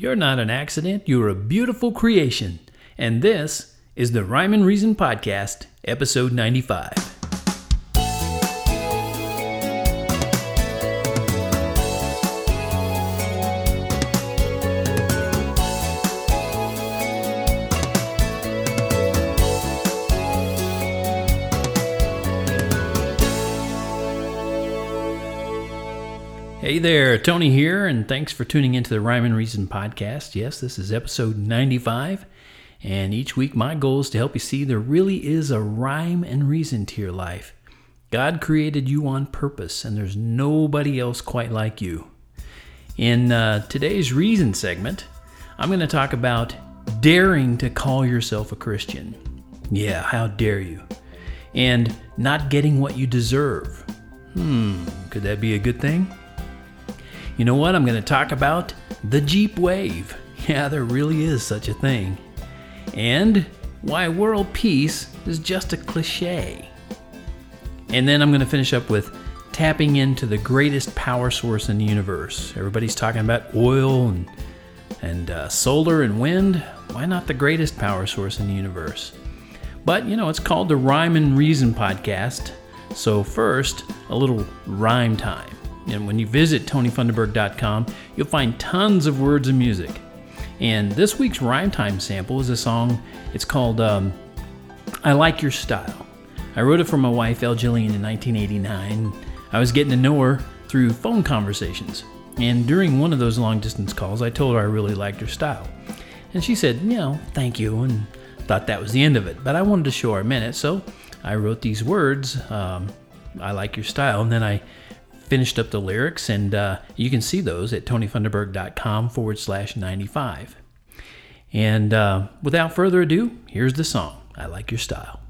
You're not an accident, you're a beautiful creation. And this is the Rhyme and Reason Podcast, episode 95. There, Tony here, and thanks for tuning into the Rhyme and Reason podcast. Yes, this is episode 95, and each week my goal is to help you see there really is a rhyme and reason to your life. God created you on purpose, and there's nobody else quite like you. In uh, today's Reason segment, I'm going to talk about daring to call yourself a Christian. Yeah, how dare you? And not getting what you deserve. Hmm, could that be a good thing? You know what? I'm going to talk about the Jeep Wave. Yeah, there really is such a thing. And why world peace is just a cliche. And then I'm going to finish up with tapping into the greatest power source in the universe. Everybody's talking about oil and, and uh, solar and wind. Why not the greatest power source in the universe? But, you know, it's called the Rhyme and Reason podcast. So, first, a little rhyme time. And when you visit TonyFunderburk.com, you'll find tons of words and music. And this week's Rhyme Time sample is a song, it's called um, I Like Your Style. I wrote it for my wife, Elle Jillian, in 1989. I was getting to know her through phone conversations. And during one of those long distance calls, I told her I really liked her style. And she said, you know, thank you, and thought that was the end of it. But I wanted to show her a minute, so I wrote these words, um, I like your style, and then I finished up the lyrics, and uh, you can see those at tonyfunderburk.com forward slash 95. And uh, without further ado, here's the song I Like Your Style.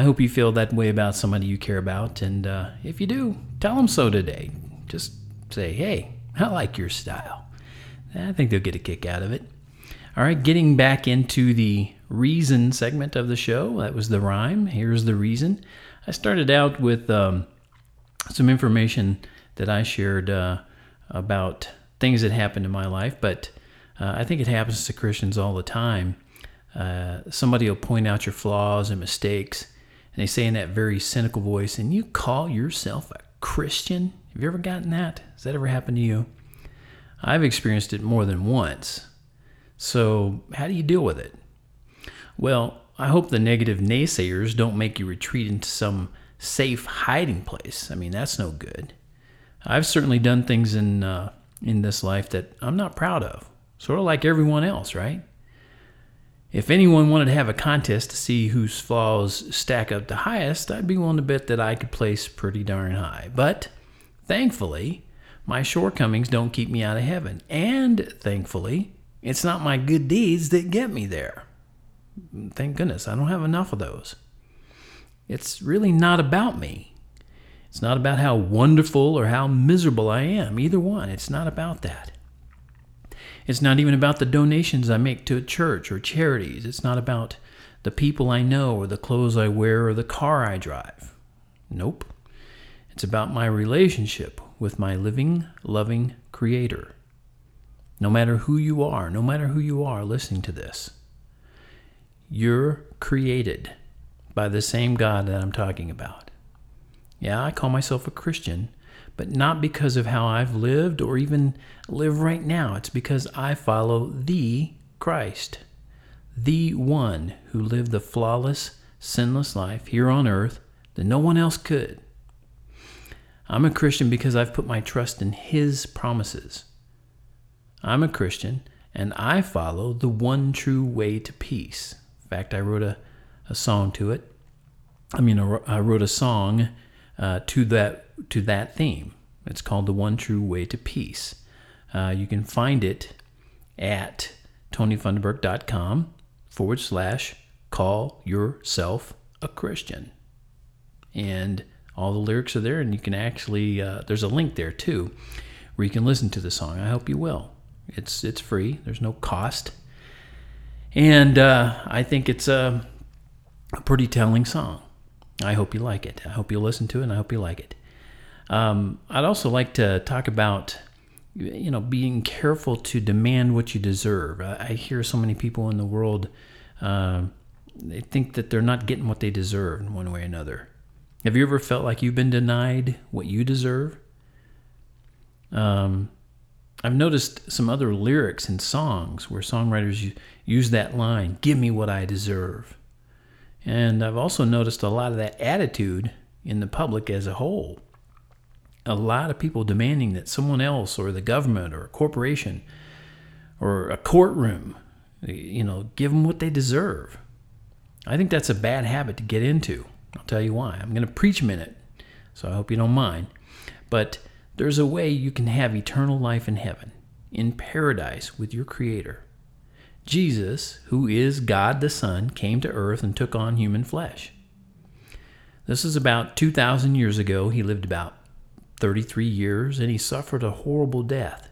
I hope you feel that way about somebody you care about, and uh, if you do, tell them so today. Just say, hey, I like your style. I think they'll get a kick out of it. All right, getting back into the reason segment of the show. That was the rhyme. Here's the reason. I started out with um, some information that I shared uh, about things that happened in my life, but uh, I think it happens to Christians all the time. Uh, somebody will point out your flaws and mistakes, and they say in that very cynical voice, and you call yourself a Christian? Have you ever gotten that? Has that ever happened to you? I've experienced it more than once. So, how do you deal with it? Well, I hope the negative naysayers don't make you retreat into some safe hiding place. I mean, that's no good. I've certainly done things in uh, in this life that I'm not proud of, sort of like everyone else, right? If anyone wanted to have a contest to see whose flaws stack up the highest, I'd be willing to bet that I could place pretty darn high. But thankfully, my shortcomings don't keep me out of heaven. And thankfully, it's not my good deeds that get me there. Thank goodness, I don't have enough of those. It's really not about me. It's not about how wonderful or how miserable I am. Either one. It's not about that. It's not even about the donations I make to a church or charities. It's not about the people I know or the clothes I wear or the car I drive. Nope. It's about my relationship with my living, loving Creator. No matter who you are, no matter who you are listening to this, you're created by the same God that I'm talking about. Yeah, I call myself a Christian, but not because of how I've lived or even live right now. It's because I follow the Christ, the one who lived the flawless, sinless life here on earth that no one else could. I'm a Christian because I've put my trust in His promises. I'm a Christian and I follow the one true way to peace. In fact, I wrote a, a song to it. I mean, I wrote a song uh, to that to that theme. It's called "The One True Way to Peace." Uh, you can find it at tonyfunderburk.com forward slash call yourself a Christian. And all the lyrics are there, and you can actually, uh, there's a link there too where you can listen to the song. I hope you will. It's, it's free, there's no cost. And uh, I think it's a, a pretty telling song. I hope you like it. I hope you listen to it, and I hope you like it. Um, I'd also like to talk about, you know, being careful to demand what you deserve. I, I hear so many people in the world, uh, they think that they're not getting what they deserve in one way or another. Have you ever felt like you've been denied what you deserve? Um, I've noticed some other lyrics in songs where songwriters use that line, give me what I deserve. And I've also noticed a lot of that attitude in the public as a whole. A lot of people demanding that someone else or the government or a corporation or a courtroom, you know, give them what they deserve. I think that's a bad habit to get into. I'll tell you why. I'm going to preach a minute, so I hope you don't mind. But there's a way you can have eternal life in heaven, in paradise with your Creator. Jesus, who is God the Son, came to earth and took on human flesh. This is about 2,000 years ago. He lived about 33 years and he suffered a horrible death.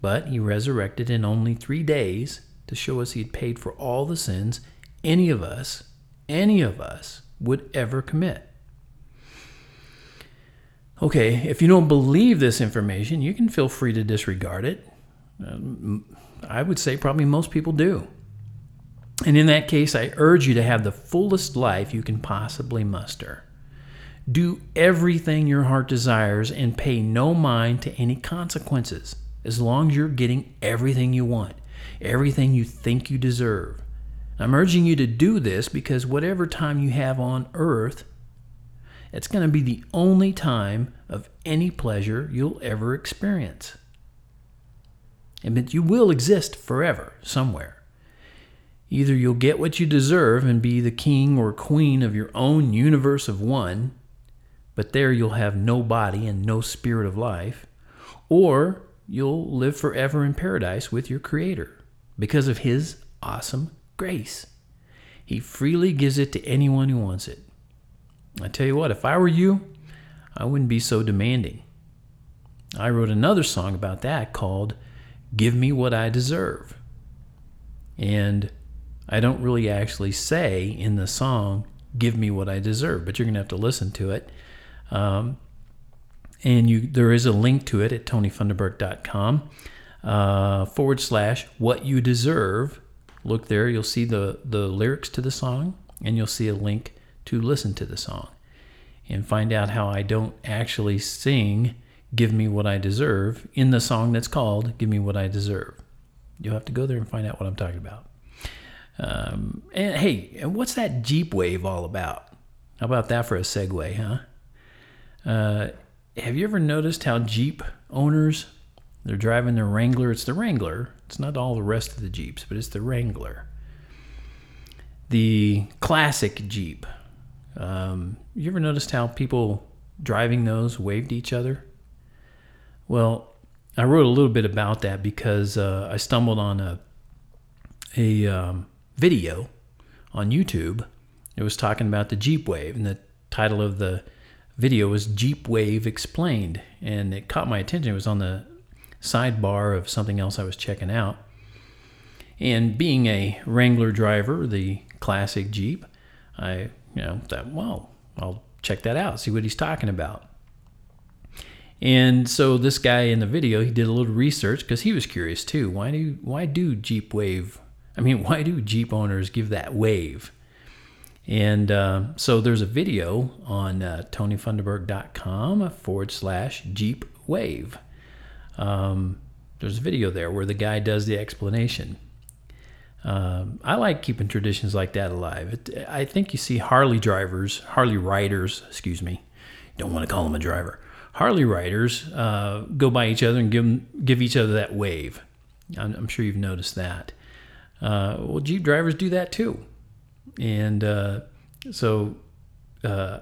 But he resurrected in only three days to show us he had paid for all the sins any of us, any of us, would ever commit. Okay, if you don't believe this information, you can feel free to disregard it. Um, I would say probably most people do. And in that case, I urge you to have the fullest life you can possibly muster. Do everything your heart desires and pay no mind to any consequences as long as you're getting everything you want, everything you think you deserve. I'm urging you to do this because whatever time you have on earth, it's going to be the only time of any pleasure you'll ever experience. And you will exist forever somewhere. Either you'll get what you deserve and be the king or queen of your own universe of one, but there you'll have no body and no spirit of life, or you'll live forever in paradise with your Creator because of His awesome grace. He freely gives it to anyone who wants it. I tell you what, if I were you, I wouldn't be so demanding. I wrote another song about that called Give Me What I Deserve. And I don't really actually say in the song, Give Me What I Deserve, but you're going to have to listen to it. Um, and you, there is a link to it at tonyfunderburk.com uh, forward slash what you deserve. Look there, you'll see the, the lyrics to the song, and you'll see a link to listen to the song and find out how I don't actually sing Give Me What I Deserve in the song that's called Give Me What I Deserve. You'll have to go there and find out what I'm talking about. Um, and hey, what's that Jeep wave all about? How about that for a segue, huh? Uh, have you ever noticed how Jeep owners they're driving their Wrangler? It's the Wrangler. It's not all the rest of the Jeeps, but it's the Wrangler. The classic Jeep. Um, you ever noticed how people driving those waved each other? Well, I wrote a little bit about that because uh, I stumbled on a a um, video on YouTube. It was talking about the Jeep Wave, and the title of the video was Jeep Wave Explained, and it caught my attention. It was on the sidebar of something else I was checking out. And being a Wrangler driver, the classic Jeep, I you know thought, well, I'll check that out, see what he's talking about. And so this guy in the video, he did a little research because he was curious too. Why do why do Jeep Wave? I mean, why do Jeep owners give that wave? And uh, so there's a video on uh, tonyfunderburk.com forward slash Jeep Wave. Um, there's a video there where the guy does the explanation. Um, I like keeping traditions like that alive. It, I think you see Harley drivers, Harley riders, excuse me, don't want to call them a driver. Harley riders uh, go by each other and give give each other that wave. I'm, I'm sure you've noticed that. Uh, well, Jeep drivers do that too, and uh, so uh,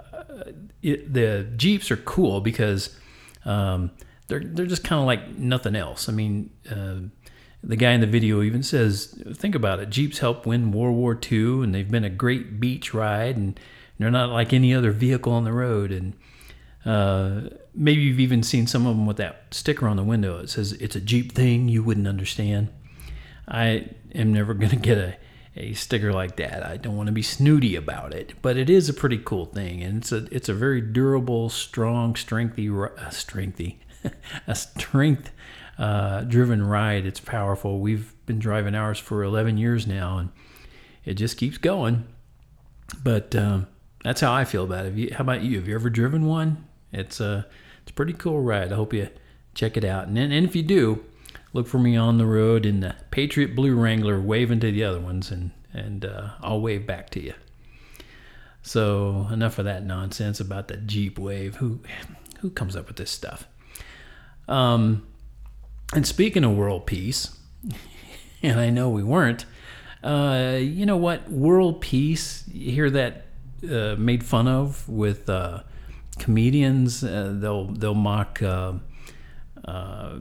it, the Jeeps are cool because um, they're they're just kind of like nothing else. I mean, uh, the guy in the video even says, "Think about it. Jeeps helped win World War II, and they've been a great beach ride, and they're not like any other vehicle on the road." And uh, maybe you've even seen some of them with that sticker on the window. It says it's a Jeep thing you wouldn't understand. I am never going to get a, a sticker like that. I don't want to be snooty about it, but it is a pretty cool thing, and it's a it's a very durable, strong, strengthy, uh, strengthy, a strength uh, driven ride. It's powerful. We've been driving ours for 11 years now, and it just keeps going. But um, that's how I feel about it. How about you? Have you ever driven one? It's a it's a pretty cool ride. I hope you check it out. And, and if you do, look for me on the road in the Patriot Blue Wrangler waving to the other ones, and, and uh, I'll wave back to you. So enough of that nonsense about the Jeep wave. Who who comes up with this stuff? Um, and speaking of world peace, and I know we weren't, uh, you know what? World peace, you hear that uh, made fun of with uh, comedians. Uh, they'll they'll mock uh, uh,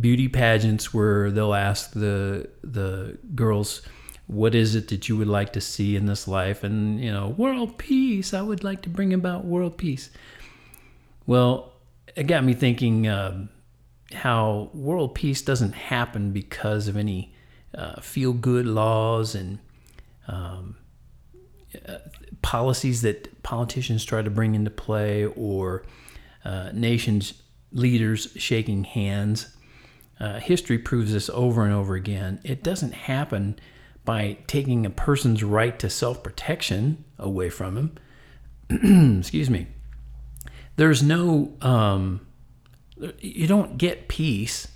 beauty pageants where they'll ask the the girls what is it that you would like to see in this life? And you know world peace. I would like to bring about world peace. Well it got me thinking uh, how world peace doesn't happen because of any uh, feel good laws and um, uh, policies that politicians try to bring into play or uh, nations leaders shaking hands uh, history proves this over and over again. It doesn't happen by taking a person's right to self protection away from him. Excuse me. There's no, um, you don't get peace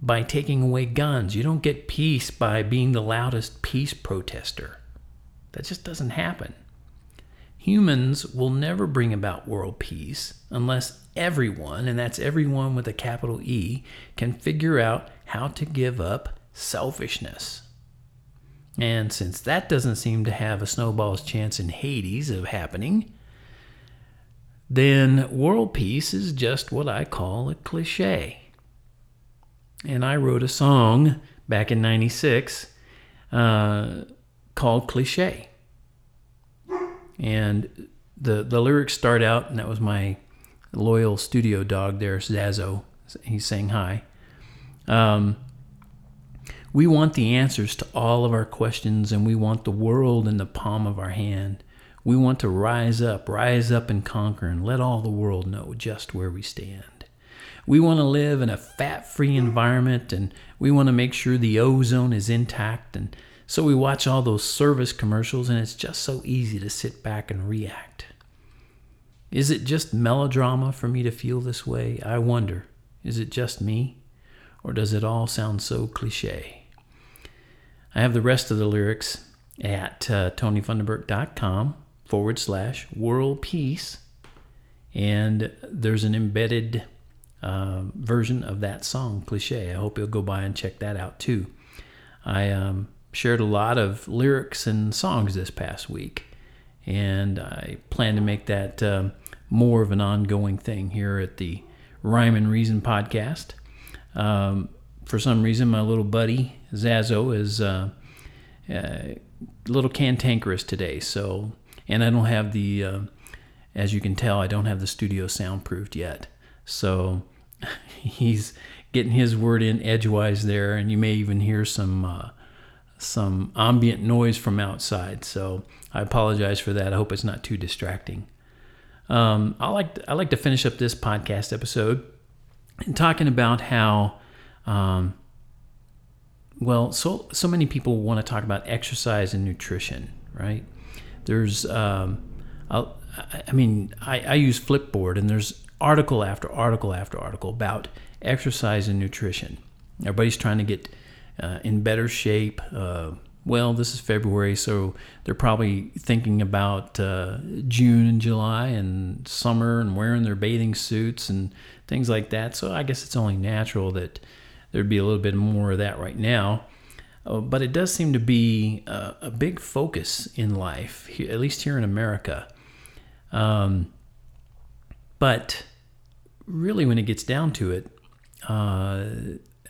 by taking away guns. You don't get peace by being the loudest peace protester. That just doesn't happen. Humans will never bring about world peace unless everyone, and that's everyone with a capital E, can figure out how to give up selfishness. And since that doesn't seem to have a snowball's chance in Hades of happening, then world peace is just what I call a cliche. And I wrote a song back in 96 uh, called Cliche. And the the lyrics start out, and that was my loyal studio dog there, Zazo. He's saying hi. Um, we want the answers to all of our questions, and we want the world in the palm of our hand. We want to rise up, rise up and conquer, and let all the world know just where we stand. We want to live in a fat free environment, and we want to make sure the ozone is intact. And so we watch all those service commercials, and it's just so easy to sit back and react. Is it just melodrama for me to feel this way? I wonder. Is it just me? Or does it all sound so cliche? I have the rest of the lyrics at uh, tonyfunderburk.com forward slash world peace. And there's an embedded uh, version of that song, Cliche. I hope you'll go by and check that out too. I um, shared a lot of lyrics and songs this past week, and I plan to make that um, more of an ongoing thing here at the Rhyme and Reason podcast. Um, for some reason, my little buddy Zazo is uh, uh, a little cantankerous today, so and I don't have the, uh, as you can tell, I don't have the studio soundproofed yet. So he's getting his word in edgewise there, and you may even hear some uh, some ambient noise from outside. So I apologize for that. I hope it's not too distracting. Um, I like to, I like to finish up this podcast episode and talking about how, um, well, so so many people want to talk about exercise and nutrition, right? There's, um, I, mean, I, I use Flipboard, and there's article after article after article about exercise and nutrition. Everybody's trying to get uh, in better shape. Uh, well, this is February, so they're probably thinking about uh, June and July and summer and wearing their bathing suits and things like that. So I guess it's only natural that there'd be a little bit more of that right now. Uh, but it does seem to be a, a big focus in life, at least here in America. Um, but really, when it gets down to it, uh,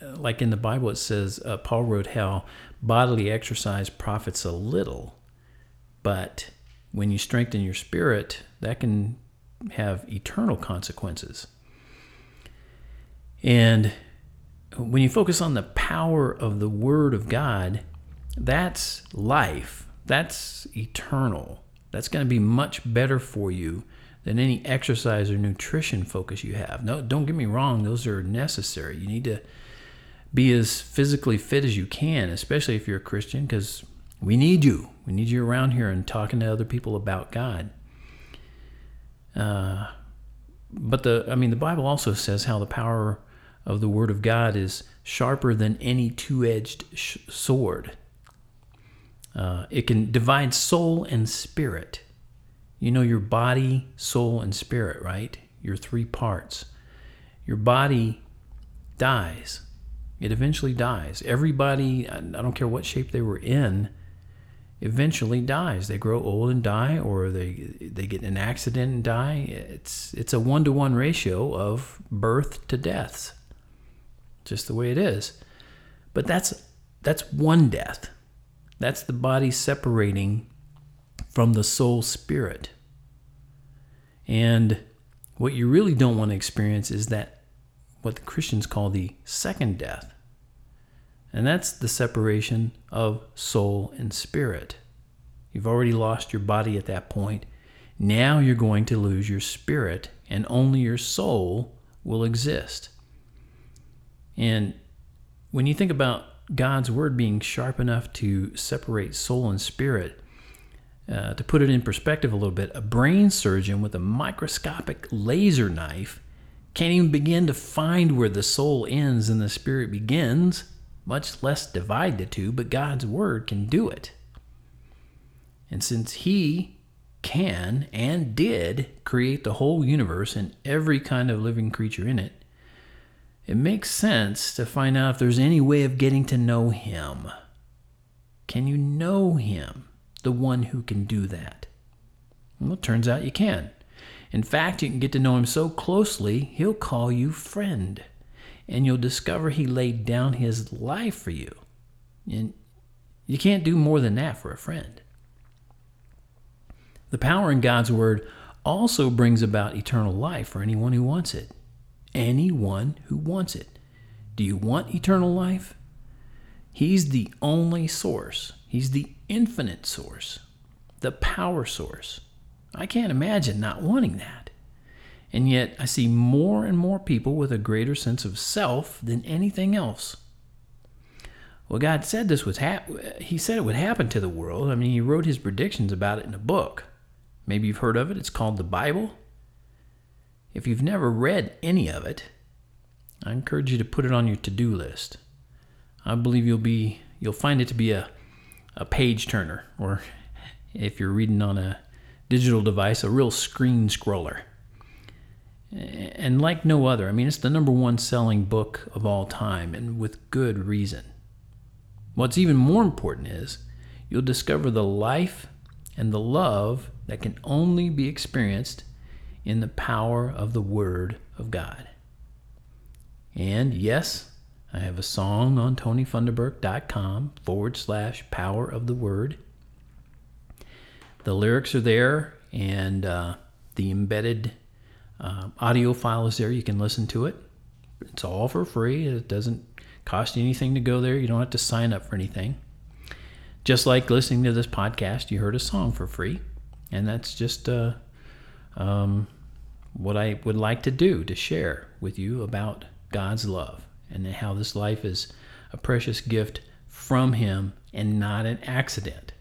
like in the Bible, it says, uh, Paul wrote how bodily exercise profits a little, but when you strengthen your spirit, that can have eternal consequences. And when you focus on the power of the Word of God, that's life. That's eternal. That's going to be much better for you than any exercise or nutrition focus you have. No, don't get me wrong; those are necessary. You need to be as physically fit as you can, especially if you're a Christian, because we need you. We need you around here and talking to other people about God. Uh, but the, I mean, the Bible also says how the power of the Word of God is sharper than any two-edged sh- sword. Uh, it can divide soul and spirit. You know your body, soul, and spirit, right? Your three parts. Your body dies it eventually dies. Everybody, I don't care what shape they were in, eventually dies. They grow old and die, or they they get in an accident and die. It's it's a one to one ratio of birth to deaths. Just the way it is. But that's that's one death. That's the body separating from the soul spirit. And what you really don't want to experience is that what the Christians call the second death. And that's the separation of soul and spirit. You've already lost your body at that point. Now you're going to lose your spirit, and only your soul will exist. And when you think about God's word being sharp enough to separate soul and spirit, uh, to put it in perspective a little bit, a brain surgeon with a microscopic laser knife can't even begin to find where the soul ends and the spirit begins, much less divide the two, but God's Word can do it. And since He can and did create the whole universe and every kind of living creature in it, it makes sense to find out if there's any way of getting to know Him. Can you know Him, the one who can do that? Well, it turns out you can. In fact, you can get to know him so closely, he'll call you friend. And you'll discover he laid down his life for you. And you can't do more than that for a friend. The power in God's Word also brings about eternal life for anyone who wants it. Anyone who wants it. Do you want eternal life? He's the only source, He's the infinite source, the power source. I can't imagine not wanting that. And yet, I see more and more people with a greater sense of self than anything else. Well, God said this was hap- He said it would happen to the world. I mean, He wrote His predictions about it in a book. Maybe you've heard of it. It's called the Bible. If you've never read any of it, I encourage you to put it on your to-do list. I believe you'll be you'll find it to be a a page turner, or if you're reading on a digital device, a real screen scroller. And like no other, I mean, it's the number one selling book of all time, and with good reason. What's even more important is you'll discover the life and the love that can only be experienced in the power of the Word of God. And yes, I have a song on tonyfunderburk.com forward slash power of the word. The lyrics are there, and uh, the embedded uh, audio file is there. You can listen to it. It's all for free. It doesn't cost you anything to go there. You don't have to sign up for anything. Just like listening to this podcast, you heard a song for free. And that's just uh, um, what I would like to do to share with you about God's love and how this life is a precious gift from Him and not an accident.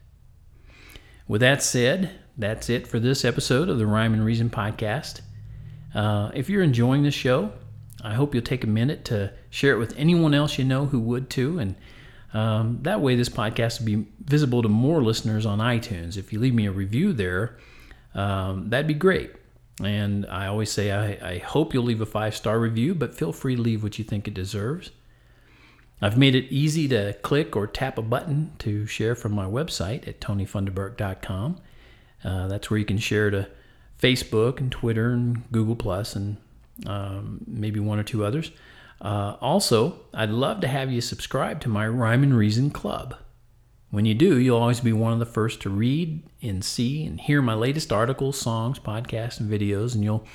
With that said, that's it for this episode of the Rhyme and Reason podcast. Uh, if you're enjoying the show, I hope you'll take a minute to share it with anyone else you know who would too. And um, that way, this podcast will be visible to more listeners on iTunes. If you leave me a review there, um, that'd be great. And I always say, I, I hope you'll leave a five star review, but feel free to leave what you think it deserves. I've made it easy to click or tap a button to share from my website at tonyfunderburk.com. Uh, that's where you can share to Facebook and Twitter and Google Plus and um, maybe one or two others. Uh, also, I'd love to have you subscribe to my Rhyme and Reason Club. When you do, you'll always be one of the first to read and see and hear my latest articles, songs, podcasts, and videos, and you'll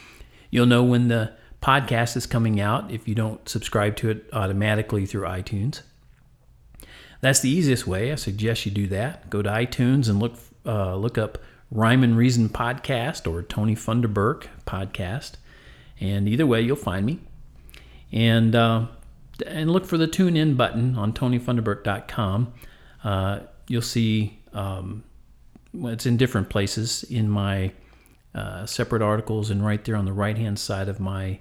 you'll know when the podcast is coming out if you don't subscribe to it automatically through iTunes. That's the easiest way. I suggest you do that. Go to iTunes and look uh, look up Rhyme and Reason podcast or Tony Funderburk podcast, and either way you'll find me. And uh, and look for the tune in button on TonyFunderburk.com uh, you'll see um, it's in different places in my uh, separate articles and right there on the right hand side of my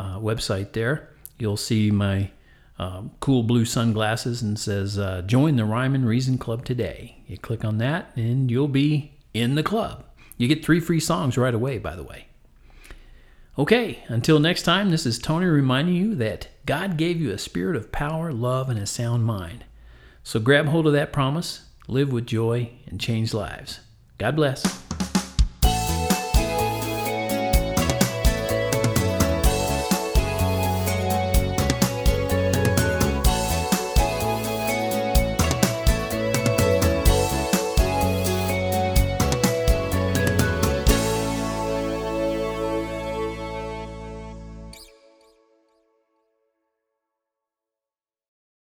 uh, website there. You'll see my um, cool blue sunglasses and says uh, join the rhyme and reason club today. You click on that and you'll be in the club. You get three free songs right away by the way. Okay until next time this is tony reminding you that god gave you a spirit of power love and a sound mind. So grab hold of that promise, live with joy, and change lives. God bless.